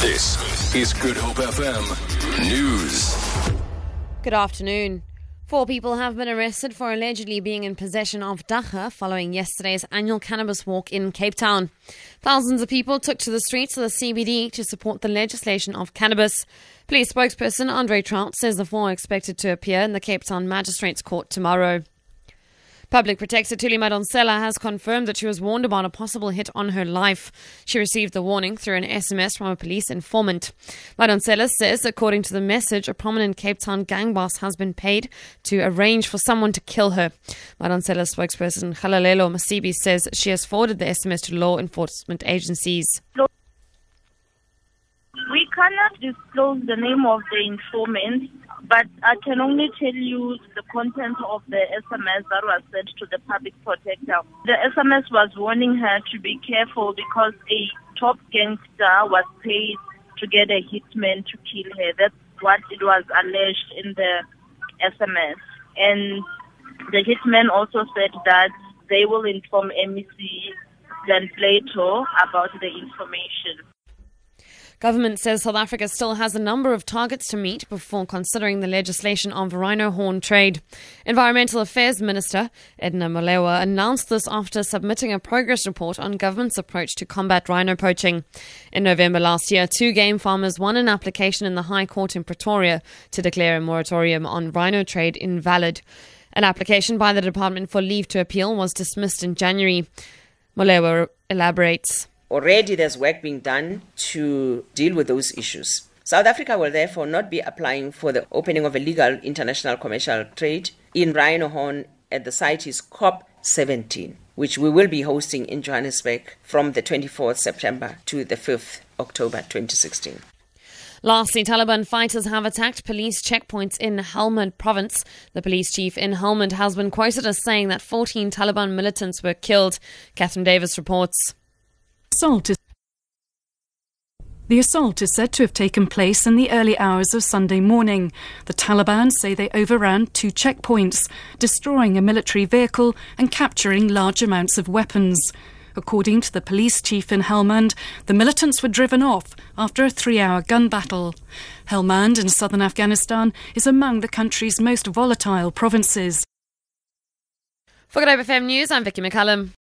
This is Good Hope FM News. Good afternoon. Four people have been arrested for allegedly being in possession of dagga following yesterday's annual cannabis walk in Cape Town. Thousands of people took to the streets of the CBD to support the legislation of cannabis. Police spokesperson Andre Traut says the four are expected to appear in the Cape Town Magistrates Court tomorrow. Public Protector Thuli Madonsela has confirmed that she was warned about a possible hit on her life. She received the warning through an SMS from a police informant. Madonsela says, according to the message, a prominent Cape Town gang boss has been paid to arrange for someone to kill her. Madonsela's spokesperson Kgalalelo Masibi says she has forwarded the SMS to law enforcement agencies. We cannot disclose the name of the informant, but I can only tell you the content of the SMS that was sent to the public protector. The SMS was warning her to be careful because a top gangster was paid to get a hitman to kill her. That's what it was alleged in the SMS. And the hitman also said that they will inform MEC Glenn Plato about the information. Government says South Africa still has a number of targets to meet before considering the legislation on rhino horn trade. Environmental Affairs Minister Edna Molewa announced this after submitting a progress report on government's approach to combat rhino poaching. In November last year, two game farmers won an application in the High Court in Pretoria to declare a moratorium on rhino trade invalid. An application by the Department for Leave to Appeal was dismissed in January. Molewa elaborates already there's work being done to deal with those issues. South Africa will therefore not be applying for the opening of a legal international commercial trade in rhino horn at the CITES COP 17, which we will be hosting in Johannesburg from the 24th September to the 5th October 2016. Lastly, Taliban fighters have attacked police checkpoints in Helmand province. The police chief in Helmand has been quoted as saying that 14 Taliban militants were killed. Catherine Davis reports assault is the assault is said to have taken place in the early hours of Sunday morning. The Taliban say they overran two checkpoints, destroying a military vehicle and capturing large amounts of weapons. According to the police chief in Helmand, the militants were driven off after a three hour gun battle. Helmand in southern Afghanistan is among the country's most volatile provinces. For Good FM News, I'm Vicky McCallum.